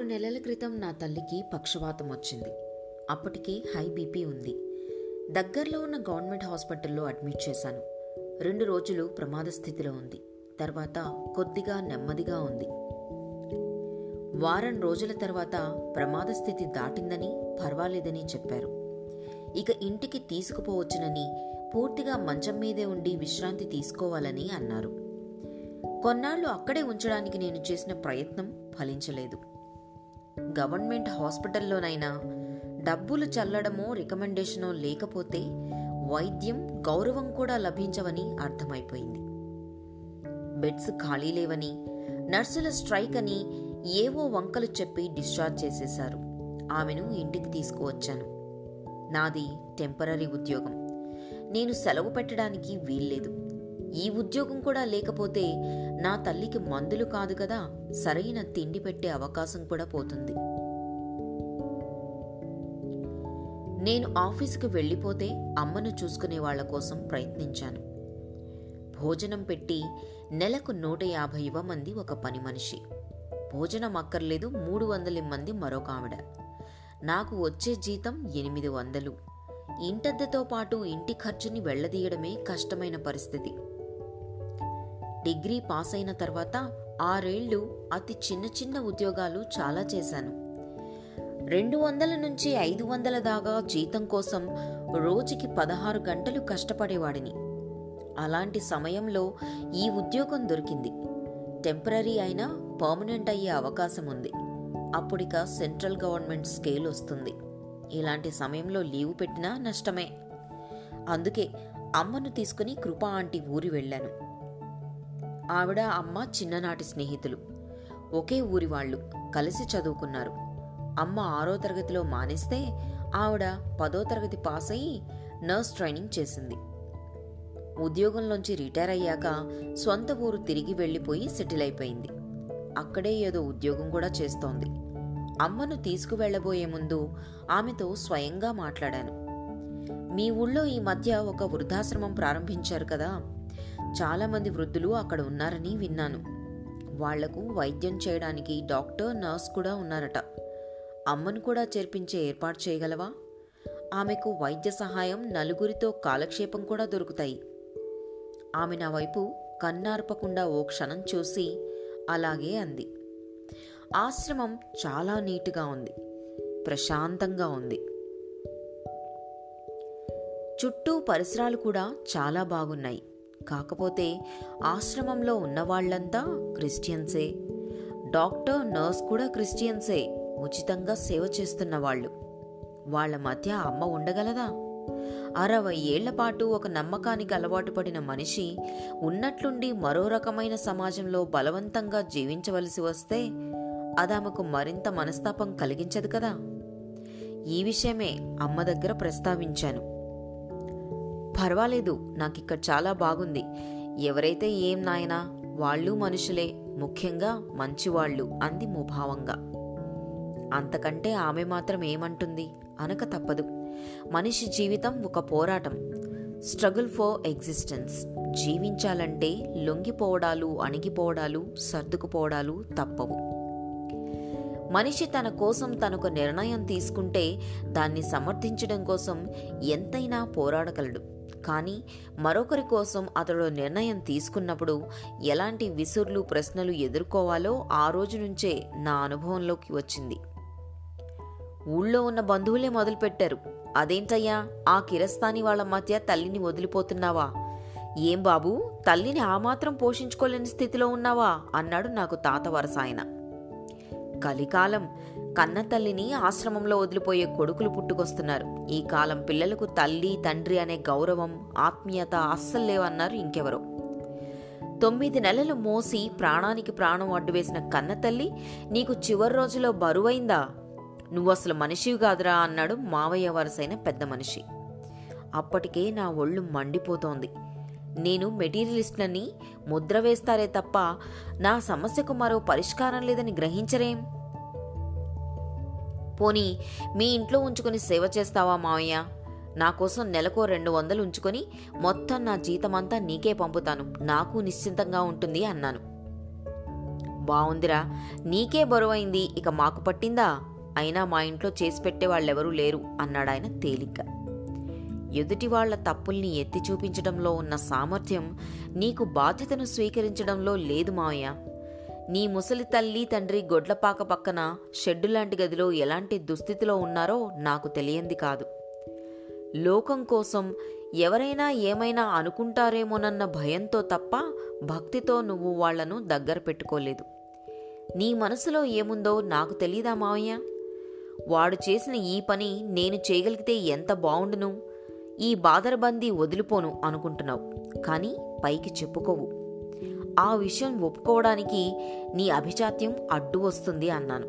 ఆరు నెలల క్రితం నా తల్లికి పక్షవాతం వచ్చింది. అప్పటికే హై బీపీ ఉంది. దగ్గరలో ఉన్న గవర్నమెంట్ హాస్పిటల్లో అడ్మిట్ చేశాను. రెండు రోజులు ప్రమాద స్థితిలో ఉంది. తర్వాత కొద్దిగా నెమ్మదిగా ఉంది. వారం రోజుల తర్వాత ప్రమాద స్థితి దాటిందని పర్వాలేదని చెప్పారు. ఇక ఇంటికి తీసుకుపోవచ్చునని పూర్తిగా మంచం మీదే ఉండి విశ్రాంతి తీసుకోవాలని అన్నారు. కొన్నాళ్ళు అక్కడే ఉంచడానికి నేను చేసిన ప్రయత్నం ఫలించలేదు. గవర్నమెంట్ హాస్పిటల్లోనైనా డబ్బులు చల్లడమో రికమెండేషనో లేకపోతే వైద్యం గౌరవం కూడా లభించవని అర్థమైపోయింది. బెడ్స్ ఖాళీ లేవని నర్సుల స్ట్రైక్ అని ఏవో వంకలు చెప్పి డిశ్చార్జ్ చేసేశారు. ఆమెను ఇంటికి తీసుకువచ్చాను. నాది టెంపరీ ఉద్యోగం. నేను సెలవు పెట్టడానికి వీల్లేదు. ఈ ఉద్యోగం కూడా లేకపోతే నా తల్లికి మందులు కాదు కదా సరైన తిండి పెట్టే అవకాశం కూడా పోతుంది. నేను ఆఫీసుకు వెళ్ళిపోతే అమ్మను చూసుకునే వాళ్ళ కోసం ప్రయత్నించాను. భోజనం పెట్టి నెలకు నూట యాభై మంది ఒక పని మనిషి. భోజనం అక్కర్లేదు మూడు వందల మంది మరొక ఆవిడ. నాకు వచ్చే జీతం ఎనిమిది వందలు. ఇంటద్దెతో పాటు ఇంటి ఖర్చుని వెళ్ళదీయడమే కష్టమైన పరిస్థితి. డిగ్రీ పాస్ అయిన తర్వాత ఆరేళ్ళు అతి చిన్న చిన్న ఉద్యోగాలు చాలా చేశాను. రెండు వందల నుంచి ఐదు వందల దాకా జీతం కోసం రోజుకి పదహారు గంటలు కష్టపడేవాడిని. అలాంటి సమయంలో ఈ ఉద్యోగం దొరికింది. టెంపరీ అయినా పర్మనెంట్ అయ్యే అవకాశం ఉంది. అప్పుడిక సెంట్రల్ గవర్నమెంట్ స్కేల్ వస్తుంది. ఇలాంటి సమయంలో లీవ్ పెట్టినా నష్టమే. అందుకే అమ్మను తీసుకుని కృపా ఆంటీ ఊరి వెళ్ళాను. ఆవిడ అమ్మ చిన్ననాటి స్నేహితులు. ఒకే ఊరి వాళ్ళు కలిసి చదువుకున్నారు. అమ్మ ఆరో తరగతిలో మానేస్తే ఆవిడ పదో తరగతి పాస్ అయ్యి నర్స్ ట్రైనింగ్ చేసింది. ఉద్యోగంలోంచి రిటైర్ అయ్యాక సొంత ఊరు తిరిగి వెళ్ళిపోయి సెటిల్ అయిపోయింది. అక్కడే ఏదో ఉద్యోగం కూడా చేస్తోంది. అమ్మను తీసుకువెళ్ళబోయే ముందు ఆమెతో స్వయంగా మాట్లాడాను. మీ ఊళ్ళో ఈ మధ్య ఒక వృద్ధాశ్రమం ప్రారంభించారు కదా! చాలామంది వృద్ధులు అక్కడ ఉన్నారని విన్నాను. వాళ్ళకు వైద్యం చేయడానికి డాక్టర్ నర్స్ కూడా ఉన్నారట. అమ్మను కూడా చేర్పించే ఏర్పాటు చేయగలవా? ఆమెకు వైద్య సహాయం నలుగురితో కాలక్షేపం కూడా దొరుకుతాయి. ఆమె నా వైపు కన్నార్పకుండా ఓ క్షణం చూసి అలాగే అంది. ఆశ్రమం చాలా నీటుగా ఉంది. ప్రశాంతంగా ఉంది. చుట్టూ పరిసరాలు కూడా చాలా బాగున్నాయి. కాకపోతే ఆశ్రమంలో ఉన్నవాళ్ళంతా క్రిస్టియన్సే. డాక్టర్ నర్స్ కూడా క్రిస్టియన్సే. ఉచితంగా సేవ చేస్తున్న వాళ్ళు వాళ్ళ మధ్య అమ్మ ఉండగలదా? అరవై ఏళ్ళపాటు ఒక నమ్మకానికి అలవాటు పడిన మనిషి ఉన్నట్లుండి మరో రకమైన సమాజంలో బలవంతంగా జీవించవలసి వస్తే అదామెకు మరింత మనస్తాపం కలిగించదు కదా? ఈ విషయమే అమ్మ దగ్గర ప్రస్తావించాను. పర్వాలేదు నాకిక్కడ చాలా బాగుంది. ఎవరైతే ఏం నాయనా వాళ్ళు మనుషులే ముఖ్యంగా మంచివాళ్ళు అంది ముభావంగా. అంతకంటే ఆమె మాత్రం ఏమంటుంది? అనక తప్పదు. మనిషి జీవితం ఒక పోరాటం. Struggle for existence. జీవించాలంటే లొంగిపోవడాలు అణిగిపోవడాలు సర్దుకుపోవడాలు తప్పవు. మనిషి తన కోసం తనకు నిర్ణయం తీసుకుంటే దాన్ని సమర్థించడం కోసం ఎంతైనా పోరాడగలడు. కానీ మరొకరి కోసం అతడు నిర్ణయం తీసుకున్నప్పుడు ఎలాంటి విసుర్లు ప్రశ్నలు ఎదుర్కోవాలో ఆ రోజు నుంచే నా అనుభవంలోకి వచ్చింది. ఊళ్ళో ఉన్న బంధువులే మొదలుపెట్టారు. అదేంటయ్యా ఆ కిరస్తాని వాళ్ళ మధ్య తల్లిని వదిలిపోతున్నావా? ఏం బాబూ తల్లిని ఆ మాత్రం పోషించుకోలేని స్థితిలో ఉన్నావా? అన్నాడు నాకు తాత వరసాయన. కలికాలం. కన్నతల్లిని ఆశ్రమంలో వదిలిపోయే కొడుకులు పుట్టుకొస్తున్నారు. ఈ కాలం పిల్లలకు తల్లి తండ్రి అనే గౌరవం ఆత్మీయత అస్సలు లేవన్నారు ఇంకెవరో. తొమ్మిది నెలలు మోసి ప్రాణానికి ప్రాణం అడ్డువేసిన కన్నతల్లి నీకు చివరి రోజులో బరువైందా? నువ్వు అసలు మనిషివి కాదురా అన్నాడు మావయ్య వరసైన పెద్ద మనిషి. అప్పటికే నా ఒళ్ళు మండిపోతోంది. నేను మెటీరియలిస్ట్లని ముద్ర వేస్తారే తప్ప నా సమస్యకు మరో పరిష్కారం లేదని గ్రహించరేం? పోనీ మీ ఇంట్లో ఉంచుకొని సేవ చేస్తావా మావయ్య? నా కోసం నెలకో రెండు వందలు ఉంచుకొని మొత్తం నా జీతమంతా నీకే పంపుతాను. నాకు నిశ్చింతంగా ఉంటుంది అన్నాను. బావుందిరా. నీకే బరువైంది. ఇక మాకు పట్టిందా? అయినా మా ఇంట్లో చేసి పెట్టే వాళ్ళెవరూ లేరు అన్నాడాయన తేలిగ్గా. ఎదుటివాళ్ళ తప్పుల్ని ఎత్తి చూపించడంలో ఉన్న సామర్థ్యం నీకు బాధ్యతను స్వీకరించడంలో లేదు మావయ్య. నీ ముసలి తల్లి తండ్రి గొడ్లపాక పక్కన షెడ్డు లాంటి గదిలో ఎలాంటి దుస్థితిలో ఉన్నారో నాకు తెలియంది కాదు. లోకం కోసం ఎవరైనా ఏమైనా అనుకుంటారేమోనన్న భయంతో తప్ప భక్తితో నువ్వు వాళ్ళను దగ్గర పెట్టుకోలేదు. నీ మనసులో ఏముందో నాకు తెలీదా మావయ్య? వాడు చేసిన ఈ పని నేను చేయగలిగితే ఎంత బావుండును? ఈ బాదరబందీ వదిలిపోను అనుకుంటున్నావు కానీ పైకి చెప్పుకోవు. ఆ విషయం ఒప్పుకోవడానికి నీ అభిజాత్యం అడ్డు వస్తుంది అన్నాను.